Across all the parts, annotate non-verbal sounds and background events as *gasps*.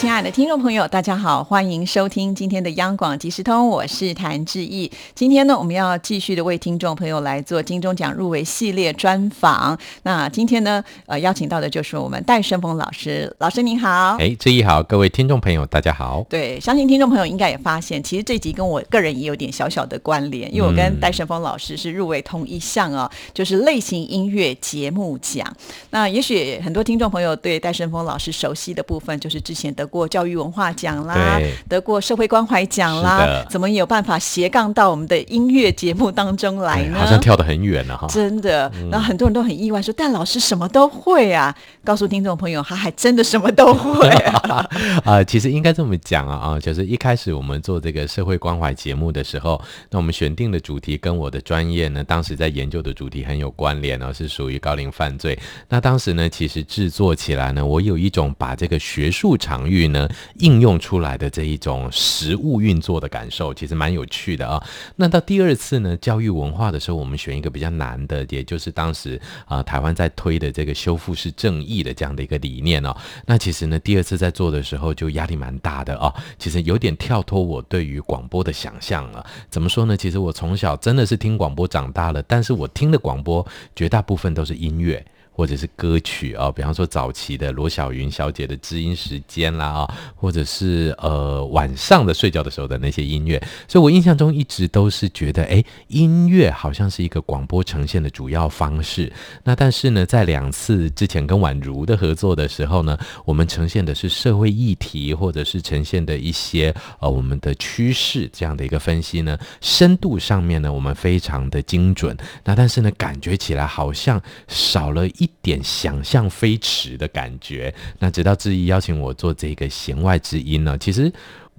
亲爱的听众朋友，大家好，欢迎收听今天的央广即时通，我是谭志毅。今天呢，我们要继续的为听众朋友来做金钟奖入围系列专访。那今天呢，呃，邀请到的就是我们戴胜峰老师。老师您好，哎，志毅好，各位听众朋友大家好。对，相信听众朋友应该也发现，其实这集跟我个人也有点小小的关联，因为我跟戴胜峰老师是入围同一项啊，就是类型音乐节目奖。那也许很多听众朋友对戴胜峰老师熟悉的部分，就是之前的。过教育文化奖啦，得过社会关怀奖啦，怎么有办法斜杠到我们的音乐节目当中来呢？好像跳得很远了哈！真的，然后很多人都很意外，说但老师什么都会啊！告诉听众朋友，他还真的什么都会啊！*laughs* 啊，其实应该这么讲啊啊，就是一开始我们做这个社会关怀节目的时候，那我们选定的主题跟我的专业呢，当时在研究的主题很有关联哦，是属于高龄犯罪。那当时呢，其实制作起来呢，我有一种把这个学术场域。呢，应用出来的这一种实物运作的感受，其实蛮有趣的啊。那到第二次呢，教育文化的时候，我们选一个比较难的，也就是当时啊，台湾在推的这个修复式正义的这样的一个理念哦。那其实呢，第二次在做的时候，就压力蛮大的哦。其实有点跳脱我对于广播的想象了。怎么说呢？其实我从小真的是听广播长大了，但是我听的广播绝大部分都是音乐。或者是歌曲啊，比方说早期的罗小云小姐的知音时间啦啊，或者是呃晚上的睡觉的时候的那些音乐，所以我印象中一直都是觉得，哎，音乐好像是一个广播呈现的主要方式。那但是呢，在两次之前跟宛如的合作的时候呢，我们呈现的是社会议题，或者是呈现的一些呃我们的趋势这样的一个分析呢，深度上面呢，我们非常的精准。那但是呢，感觉起来好像少了一。点想象飞驰的感觉。那直到志毅邀请我做这个弦外之音呢，其实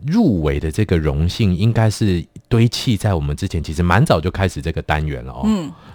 入围的这个荣幸应该是堆砌在我们之前，其实蛮早就开始这个单元了哦。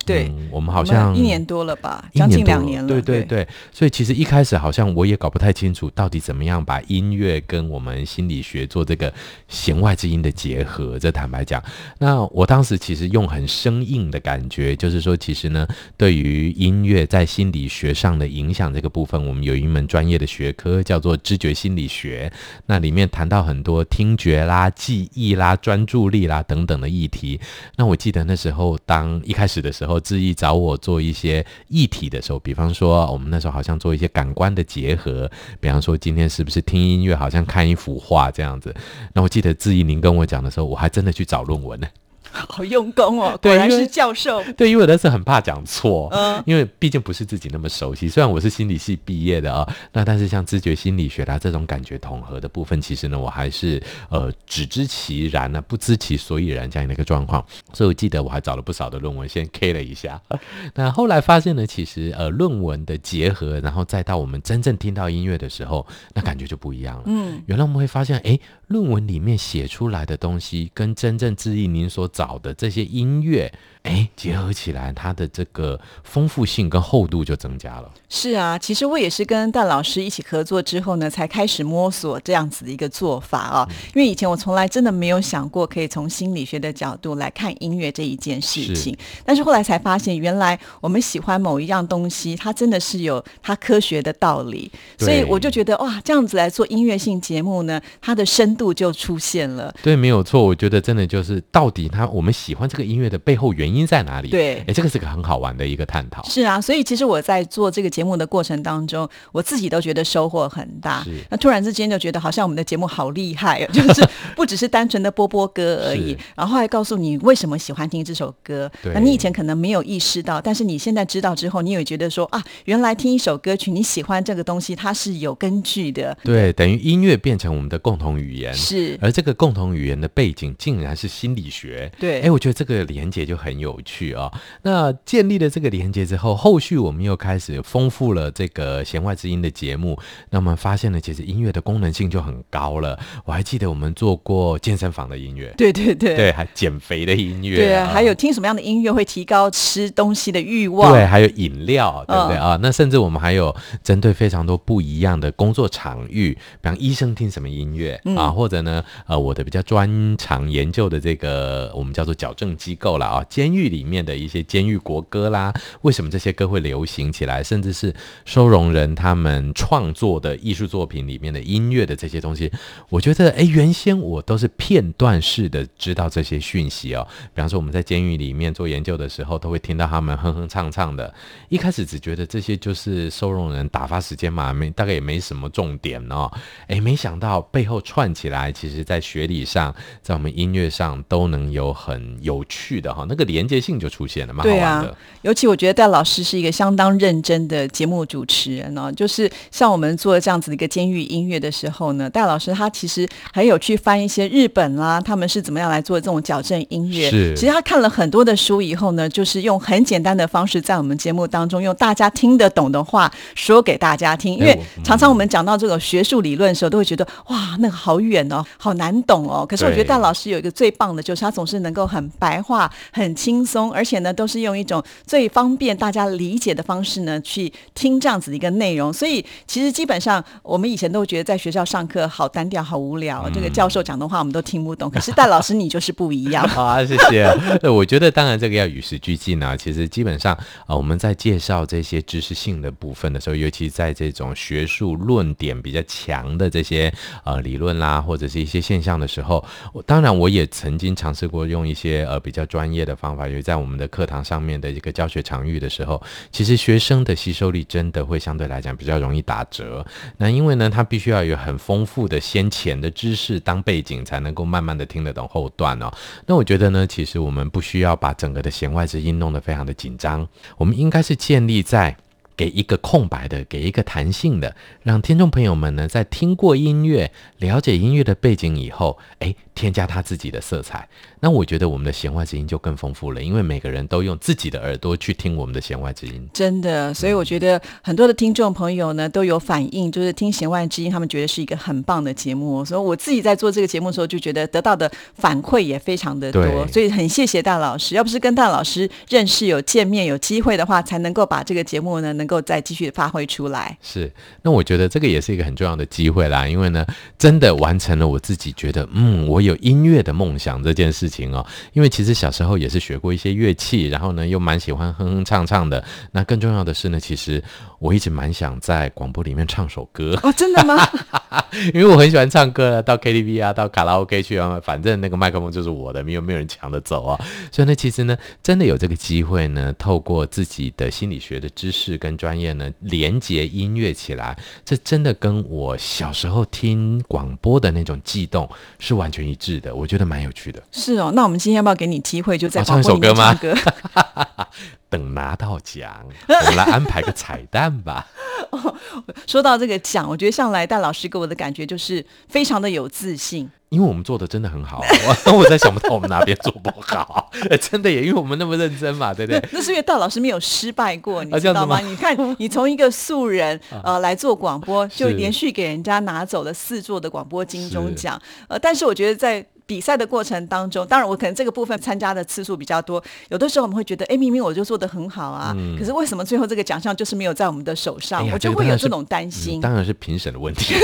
对，我们好像一年多了吧，将近两年了。对对对，所以其实一开始好像我也搞不太清楚，到底怎么样把音乐跟我们心理学做这个弦外之音的结合。这坦白讲，那我当时其实用很生硬的感觉，就是说，其实呢，对于音乐在心理学上的影响这个部分，我们有一门专业的学科叫做知觉心理学，那里面谈到很多听觉啦、记忆啦、专注力啦等等的议题。那我记得那时候当一开始的时候。志毅找我做一些议题的时候，比方说我们那时候好像做一些感官的结合，比方说今天是不是听音乐，好像看一幅画这样子。那我记得志毅您跟我讲的时候，我还真的去找论文呢。好 *laughs* 用功哦，果然是教授。*laughs* 对，因为我那时很怕讲错，嗯，因为毕竟不是自己那么熟悉。虽然我是心理系毕业的啊，那但是像知觉心理学啦这种感觉统合的部分，其实呢，我还是呃只知其然呢，不知其所以然这样的一个状况。所以我记得我还找了不少的论文，先 K 了一下。*laughs* 那后来发现呢，其实呃论文的结合，然后再到我们真正听到音乐的时候，那感觉就不一样了。嗯，原来我们会发现，哎，论文里面写出来的东西，跟真正质疑您所找。的这些音乐。哎，结合起来，它的这个丰富性跟厚度就增加了。是啊，其实我也是跟戴老师一起合作之后呢，才开始摸索这样子的一个做法啊。因为以前我从来真的没有想过可以从心理学的角度来看音乐这一件事情。但是后来才发现，原来我们喜欢某一样东西，它真的是有它科学的道理。所以我就觉得哇，这样子来做音乐性节目呢，它的深度就出现了。对，没有错。我觉得真的就是到底它我们喜欢这个音乐的背后原因。因在哪里？对，哎，这个是个很好玩的一个探讨。是啊，所以其实我在做这个节目的过程当中，我自己都觉得收获很大。那突然之间就觉得好像我们的节目好厉害哦，*laughs* 就是不只是单纯的播播歌而已，然后还告诉你为什么喜欢听这首歌。那你以前可能没有意识到，但是你现在知道之后，你也觉得说啊，原来听一首歌曲，你喜欢这个东西，它是有根据的。对，等于音乐变成我们的共同语言。是，而这个共同语言的背景竟然是心理学。对，哎，我觉得这个连接就很有趣啊。那建立了这个连接之后，后续我们又开始丰富了这个弦外之音的节目。那我们发现呢，其实音乐的功能性就很高了。我还记得我们做过健身房的音乐，对对对，对，还减肥的音乐，对啊，还有听什么样的音乐会提高吃东西的欲望，对，还有饮料，对不对啊？那甚至我们还有针对非常多不一样的工作场域，比方医生听什么音乐啊，或者呢，呃，我的比较专长研究的这个我们叫做矫正机构了啊，监监狱里面的一些监狱国歌啦，为什么这些歌会流行起来？甚至是收容人他们创作的艺术作品里面的音乐的这些东西，我觉得，哎，原先我都是片段式的知道这些讯息哦。比方说我们在监狱里面做研究的时候，都会听到他们哼哼唱唱的。一开始只觉得这些就是收容人打发时间嘛，没大概也没什么重点哦。哎，没想到背后串起来，其实在学理上，在我们音乐上都能有很有趣的哈，那个连接性就出现了，蛮好玩的。尤其我觉得戴老师是一个相当认真的节目主持人哦，就是像我们做这样子的一个监狱音乐的时候呢，戴老师他其实还有去翻一些日本啦，他们是怎么样来做这种矫正音乐。是，其实他看了很多的书以后呢，就是用很简单的方式，在我们节目当中用大家听得懂的话说给大家听。因为常常我们讲到这个学术理论的时候，都会觉得哇，那个好远哦，好难懂哦。可是我觉得戴老师有一个最棒的，就是他总是能够很白话、很轻松，而且呢，都是用一种最方便大家理解的方式呢去听这样子的一个内容。所以其实基本上我们以前都觉得在学校上课好单调、好无聊，这个教授讲的话我们都听不懂。可是戴老师你就是不一样。*laughs* 好啊，谢谢。我觉得当然这个要与时俱进啊。其实基本上啊，我们在介绍这些知识性的部分的时候，尤其在这种学术论点比较强的这些呃理论啦，或者是一些现象的时候，我当然我也曾经尝试过用一些呃比较专业的方法，因为在我们的课堂上面的一个教学场域的时候，其实学生的吸收力真的会相对来讲比较容易打折。那因为呢，他必须要有很丰富的先前的知识当背景，才能够慢慢的听得懂后段哦。那我觉得呢，其实我们不需要把整个的弦外之音弄得非常的紧张，我们应该是建立在给一个空白的，给一个弹性的，让听众朋友们呢，在听过音乐、了解音乐的背景以后，哎。添加他自己的色彩，那我觉得我们的弦外之音就更丰富了，因为每个人都用自己的耳朵去听我们的弦外之音。真的，所以我觉得很多的听众朋友呢都有反应，就是听弦外之音，他们觉得是一个很棒的节目。所以我自己在做这个节目的时候，就觉得得到的反馈也非常的多，所以很谢谢大老师。要不是跟大老师认识、有见面、有机会的话，才能够把这个节目呢能够再继续发挥出来。是，那我觉得这个也是一个很重要的机会啦，因为呢，真的完成了我自己觉得，嗯，我。有音乐的梦想这件事情哦，因为其实小时候也是学过一些乐器，然后呢又蛮喜欢哼哼唱唱的。那更重要的是呢，其实我一直蛮想在广播里面唱首歌哦，真的吗？*laughs* *laughs* 因为我很喜欢唱歌，到 KTV 啊，到卡拉 OK 去啊，反正那个麦克风就是我的，没有没有人抢得走啊。所以呢，其实呢，真的有这个机会呢，透过自己的心理学的知识跟专业呢，连接音乐起来，这真的跟我小时候听广播的那种悸动是完全一。致的，我觉得蛮有趣的。是哦，那我们今天要不要给你机会，就再唱一首歌吗？歌，*laughs* 等拿到奖，我们来安排个彩蛋吧。*laughs* 说到这个奖，我觉得向来戴老师给我的感觉就是非常的有自信，因为我们做的真的很好。我 *laughs* 我在想不到我们哪边做不好，*laughs* 真的也因为我们那么认真嘛，对不对？那是因为戴老师没有失败过，你知道吗？你看，你从一个素人 *laughs* 呃来做广播，就连续给人家拿走了四座的广播金钟奖。呃，但是我觉得在。比赛的过程当中，当然我可能这个部分参加的次数比较多，有的时候我们会觉得，哎，明明我就做的很好啊，可是为什么最后这个奖项就是没有在我们的手上？我就会有这种担心。当然是评审的问题。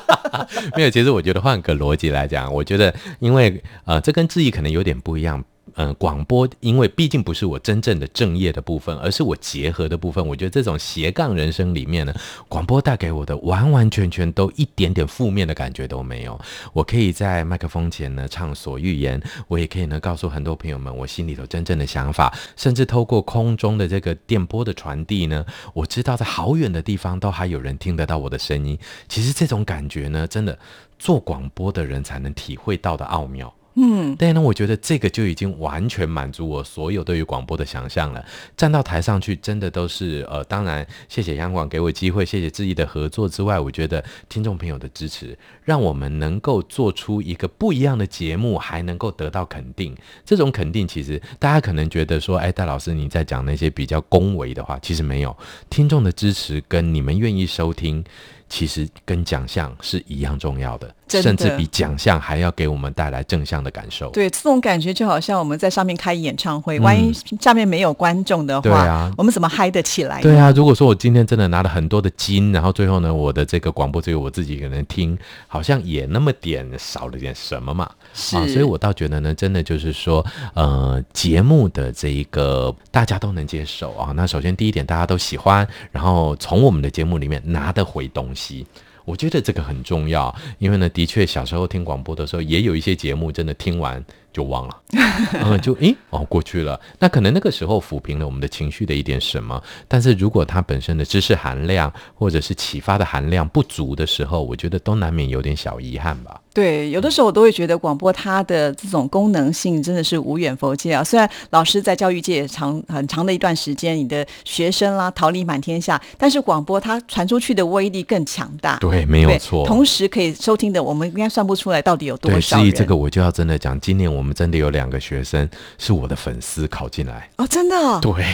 *laughs* 没有，其实我觉得换个逻辑来讲，我觉得因为呃，这跟质疑可能有点不一样。嗯，广播因为毕竟不是我真正的正业的部分，而是我结合的部分。我觉得这种斜杠人生里面呢，广播带给我的完完全全都一点点负面的感觉都没有。我可以在麦克风前呢畅所欲言，我也可以呢告诉很多朋友们我心里头真正的想法，甚至透过空中的这个电波的传递呢，我知道在好远的地方都还有人听得到我的声音。其实这种感觉呢，真的做广播的人才能体会到的奥妙。嗯，但是呢，我觉得这个就已经完全满足我所有对于广播的想象了。站到台上去，真的都是呃，当然谢谢央广给我机会，谢谢志毅的合作之外，我觉得听众朋友的支持，让我们能够做出一个不一样的节目，还能够得到肯定。这种肯定，其实大家可能觉得说，哎，戴老师你在讲那些比较恭维的话，其实没有听众的支持跟你们愿意收听。其实跟奖项是一样重要的，甚至比奖项还要给我们带来正向的感受。对，这种感觉就好像我们在上面开演唱会，万一下面没有观众的话，对啊，我们怎么嗨得起来？对啊，如果说我今天真的拿了很多的金，然后最后呢，我的这个广播只有我自己一个人听，好像也那么点少了点什么嘛。是，所以我倒觉得呢，真的就是说，呃，节目的这一个大家都能接受啊。那首先第一点，大家都喜欢，然后从我们的节目里面拿得回东西。我觉得这个很重要，因为呢，的确小时候听广播的时候，也有一些节目真的听完就忘了，*laughs* 嗯，就诶哦过去了。那可能那个时候抚平了我们的情绪的一点什么，但是如果它本身的知识含量或者是启发的含量不足的时候，我觉得都难免有点小遗憾吧。对，有的时候我都会觉得广播它的这种功能性真的是无远佛界啊。虽然老师在教育界长很长的一段时间，你的学生啦桃李满天下，但是广播它传出去的威力更强大。对，没有错。同时可以收听的，我们应该算不出来到底有多少人。所以这个我就要真的讲，今年我们真的有两个学生是我的粉丝考进来哦，真的。对，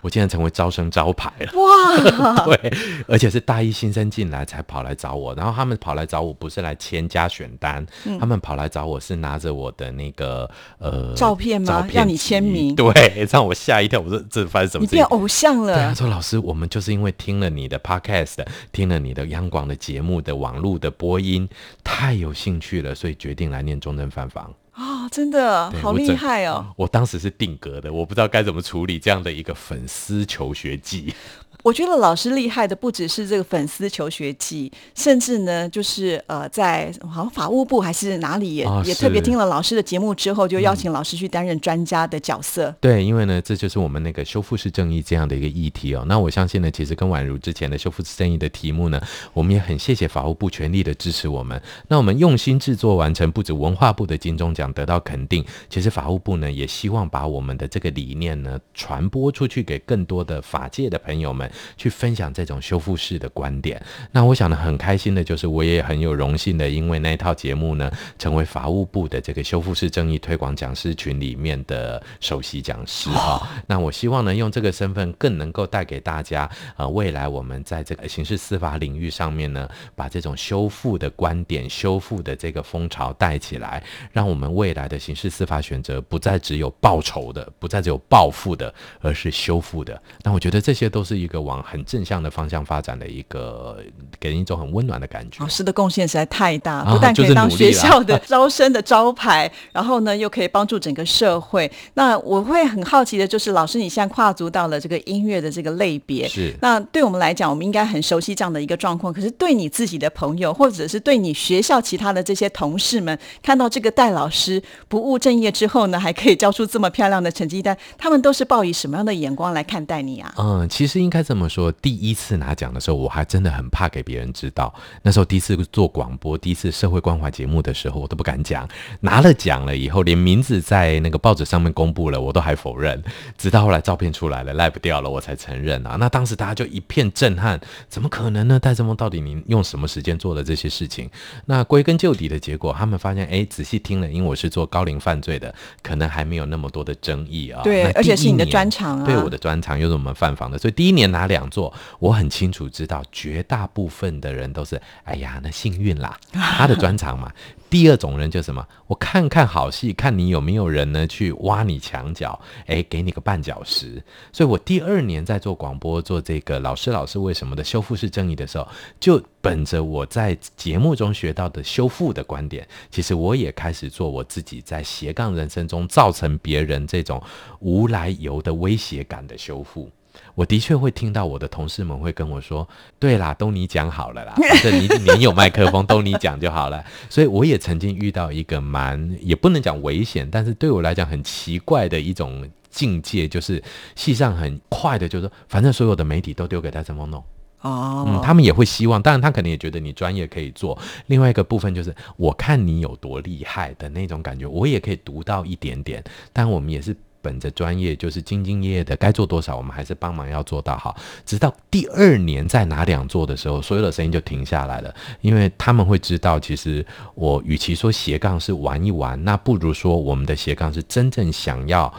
我竟然成为招生招牌了。哇，*laughs* 对，而且是大一新生进来才跑来找我，然后他们跑来找我不是来签加选单。他们跑来找我是拿着我的那个呃照片吗？让你签名？对，*laughs* 让我吓一跳。我说这发生什么？你变偶像了？对，他说老师，我们就是因为听了你的 podcast，听了你的央广的节目的网络的播音，太有兴趣了，所以决定来念中正饭房啊！真的好厉害哦！我当时是定格的，我不知道该怎么处理这样的一个粉丝求学记。我觉得老师厉害的不只是这个粉丝求学记，甚至呢，就是呃，在好像法务部还是哪里也也特别听了老师的节目之后，就邀请老师去担任专家的角色。对，因为呢，这就是我们那个修复式正义这样的一个议题哦。那我相信呢，其实跟宛如之前的修复式正义的题目呢，我们也很谢谢法务部全力的支持我们。那我们用心制作完成，不止文化部的金钟奖得到肯定，其实法务部呢也希望把我们的这个理念呢传播出去给更多的法界的朋友们。去分享这种修复式的观点，那我想呢，很开心的就是我也很有荣幸的，因为那一套节目呢，成为法务部的这个修复式正义推广讲师群里面的首席讲师哈。那我希望呢，用这个身份更能够带给大家，呃，未来我们在这个刑事司法领域上面呢，把这种修复的观点、修复的这个风潮带起来，让我们未来的刑事司法选择不再只有报仇的，不再只有报复的，而是修复的。那我觉得这些都是一个往很正向的方向发展的一个，给人一种很温暖的感觉。老师的贡献实在太大，不但可以当学校的 *laughs* 招生的招牌，然后呢，又可以帮助整个社会。那我会很好奇的就是，老师你现在跨足到了这个音乐的这个类别，是那对我们来讲，我们应该很熟悉这样的一个状况。可是对你自己的朋友，或者是对你学校其他的这些同事们，看到这个戴老师不务正业之后呢，还可以交出这么漂亮的成绩单，他们都是抱以什么样的眼光来看待你啊？嗯，其实应该这么说。第一次拿奖的时候，我还真的很怕给别人知道。那时候第一次做广播，第一次社会关怀节目的时候，我都不敢讲。拿了奖了以后，连名字在那个报纸上面公布了，我都还否认。直到后来照片出来了，赖不掉了，我才承认啊。那当时大家就一片震撼，怎么可能呢？戴正峰到底你用什么时间做的这些事情？那归根究底的结果，他们发现，哎，仔细听了，因为我是做高龄犯罪的，可能还没有那么多的争议啊。对，而且是你的专长啊。对，我的专长又是我们犯房的，所以第一年拿两座。我很清楚知道，绝大部分的人都是，哎呀，那幸运啦，他的专长嘛。*laughs* 第二种人就什么，我看看好戏，看你有没有人呢去挖你墙角，哎，给你个绊脚石。所以我第二年在做广播，做这个老师老师为什么的修复式正义的时候，就本着我在节目中学到的修复的观点，其实我也开始做我自己在斜杠人生中造成别人这种无来由的威胁感的修复。我的确会听到我的同事们会跟我说：“对啦，都你讲好了啦，*laughs* 反正你你有麦克风，都你讲就好了。”所以我也曾经遇到一个蛮也不能讲危险，但是对我来讲很奇怪的一种境界，就是戏上很快的，就是说反正所有的媒体都丢给戴成峰弄。哦，嗯，他们也会希望，当然他可能也觉得你专业可以做。另外一个部分就是，我看你有多厉害的那种感觉，我也可以读到一点点。但我们也是本着专业，就是兢兢业业的，该做多少，我们还是帮忙要做到好。直到第二年再拿两座的时候，所有的声音就停下来了，因为他们会知道，其实我与其说斜杠是玩一玩，那不如说我们的斜杠是真正想要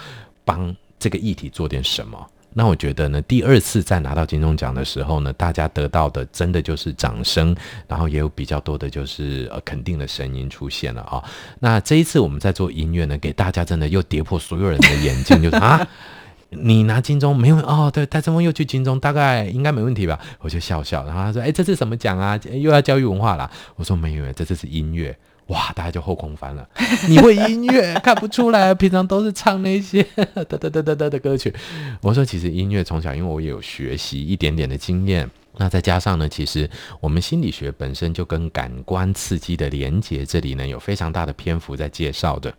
帮这个议题做点什么。那我觉得呢，第二次再拿到金钟奖的时候呢，大家得到的真的就是掌声，然后也有比较多的就是呃肯定的声音出现了啊。那这一次我们在做音乐呢，给大家真的又跌破所有人的眼镜，就是 *laughs* 啊，你拿金钟没有哦？对，戴正峰又去金钟，大概应该没问题吧？我就笑笑，然后他说：“哎，这是什么奖啊？又要教育文化了。”我说：“没有，这次是音乐。”哇，大家就后空翻了。*laughs* 你会音乐看不出来，平常都是唱那些 *laughs* 哒哒哒哒哒的歌曲。我说，其实音乐从小，因为我也有学习一点点的经验。那再加上呢，其实我们心理学本身就跟感官刺激的连接，这里呢有非常大的篇幅在介绍的。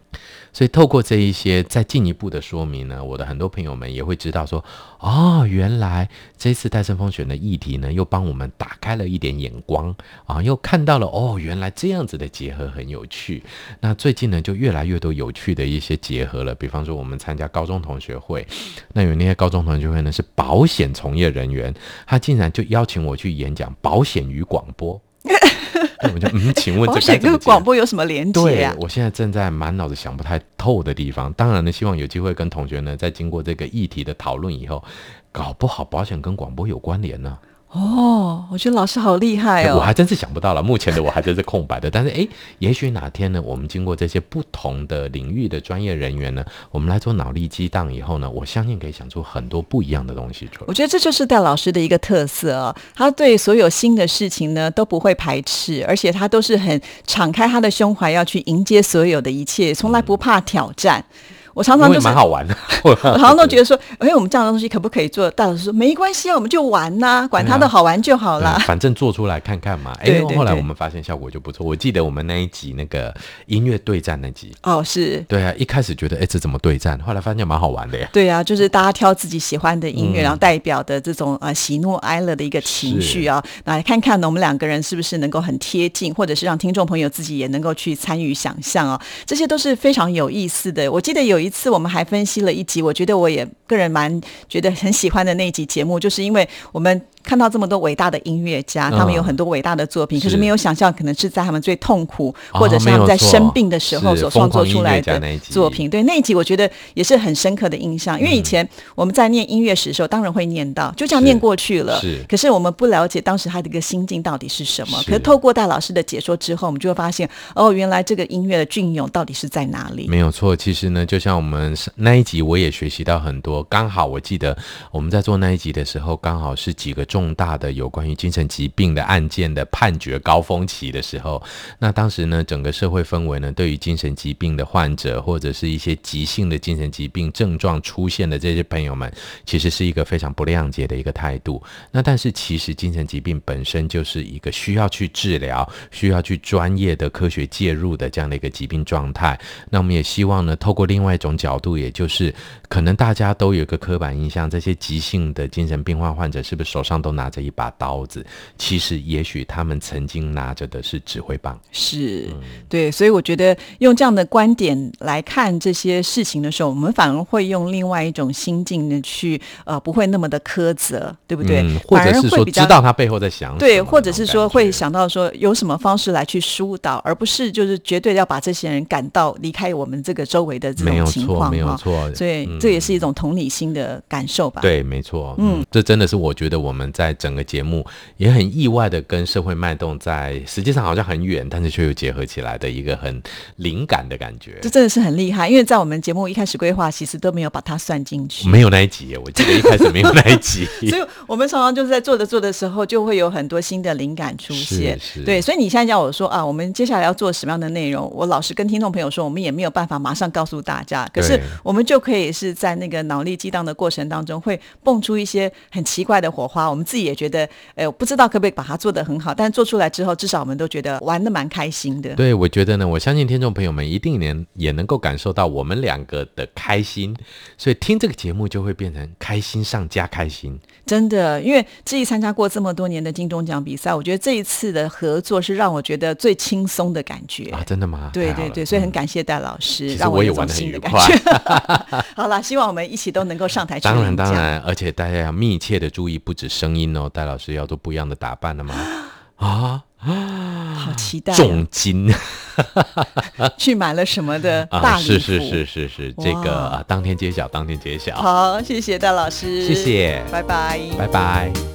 所以透过这一些再进一步的说明呢，我的很多朋友们也会知道说，哦，原来这次戴胜风选的议题呢，又帮我们打开了一点眼光啊，又看到了哦，原来这样子的结合很有趣。那最近呢，就越来越多有趣的一些结合了，比方说我们参加高中同学会，那有那些高中同学会呢是保险从业人员，他竟然就邀请我去演讲保险与广播。*laughs* 我就嗯，*laughs* 请问这险跟广播有什么连接对我现在正在满脑子想不太透的地方。当然呢，希望有机会跟同学呢，在经过这个议题的讨论以后，搞不好保险跟广播有关联呢。哦，我觉得老师好厉害哦！我还真是想不到了，目前的我还真是空白的。但是哎，也许哪天呢，我们经过这些不同的领域的专业人员呢，我们来做脑力激荡以后呢，我相信可以想出很多不一样的东西出来。我觉得这就是戴老师的一个特色啊，他对所有新的事情呢都不会排斥，而且他都是很敞开他的胸怀要去迎接所有的一切，从来不怕挑战。我常常就是蛮好玩的，*laughs* 我常常都觉得说，哎，我们这样的东西可不可以做？大老师说没关系啊，我们就玩呐，管他的好玩就好了。反正做出来看看嘛。*laughs* 哎，后来我们发现效果就不错。我记得我们那一集那个音乐对战那集，哦，是对啊，一开始觉得哎这怎么对战？后来发现蛮好玩的呀。对啊，就是大家挑自己喜欢的音乐，然后代表的这种呃喜怒哀乐的一个情绪啊，来看看呢，我们两个人是不是能够很贴近，或者是让听众朋友自己也能够去参与想象啊，这些都是非常有意思的。我记得有一次我们还分。分析了一集，我觉得我也个人蛮觉得很喜欢的那一集节目，就是因为我们。看到这么多伟大的音乐家，他们有很多伟大的作品，可是没有想象可能是在他们最痛苦或者是他们在生病的时候所创作出来的作品。对那一集，我觉得也是很深刻的印象。因为以前我们在念音乐史的时候，当然会念到，就这样念过去了。是，可是我们不了解当时他的一个心境到底是什么。可是透过戴老师的解说之后，我们就会发现，哦，原来这个音乐的隽永到底是在哪里？没有错，其实呢，就像我们那一集，我也学习到很多。刚好我记得我们在做那一集的时候，刚好是几个重大的有。关于精神疾病的案件的判决高峰期的时候，那当时呢，整个社会氛围呢，对于精神疾病的患者或者是一些急性的精神疾病症状出现的这些朋友们，其实是一个非常不谅解的一个态度。那但是其实精神疾病本身就是一个需要去治疗、需要去专业的科学介入的这样的一个疾病状态。那我们也希望呢，透过另外一种角度，也就是可能大家都有一个刻板印象，这些急性的精神病患患者是不是手上都拿着一把？刀子，其实也许他们曾经拿着的是指挥棒，是对，所以我觉得用这样的观点来看这些事情的时候，我们反而会用另外一种心境呢去呃，不会那么的苛责，对不对？或者是说知道他背后在想，对，或者是说会想到说有什么方式来去疏导，而不是就是绝对要把这些人赶到离开我们这个周围的这种情况，没有错，所以这也是一种同理心的感受吧？对，没错，嗯，这真的是我觉得我们在整个节目。也很意外的跟社会脉动在实际上好像很远，但是却又结合起来的一个很灵感的感觉。这真的是很厉害，因为在我们节目一开始规划，其实都没有把它算进去，没有那一集，我记得一开始没有那一集。*laughs* 所以我们常常就是在做着做的时候，就会有很多新的灵感出现。对，所以你现在叫我说啊，我们接下来要做什么样的内容？我老实跟听众朋友说，我们也没有办法马上告诉大家，可是我们就可以是在那个脑力激荡的过程当中，会蹦出一些很奇怪的火花。我们们自己也觉得，呃，不知道可不可以把它做得很好，但做出来之后，至少我们都觉得玩的蛮开心的。对，我觉得呢，我相信听众朋友们一定能也能够感受到我们两个的开心，所以听这个节目就会变成开心上加开心。真的，因为自己参加过这么多年的金钟奖比赛，我觉得这一次的合作是让我觉得最轻松的感觉啊！真的吗？对对对，所以很感谢戴老师，让我也玩的很愉快。*laughs* 好了，希望我们一起都能够上台。当然当然，而且大家要密切的注意，不止声音哦，戴老师要做不一样的打扮了吗？啊 *gasps* 啊，好期待！重金 *laughs* *laughs* 去买了什么的大礼啊？是是是是是，这个当天揭晓，当天揭晓。好，谢谢戴老师，谢谢，拜拜，拜拜。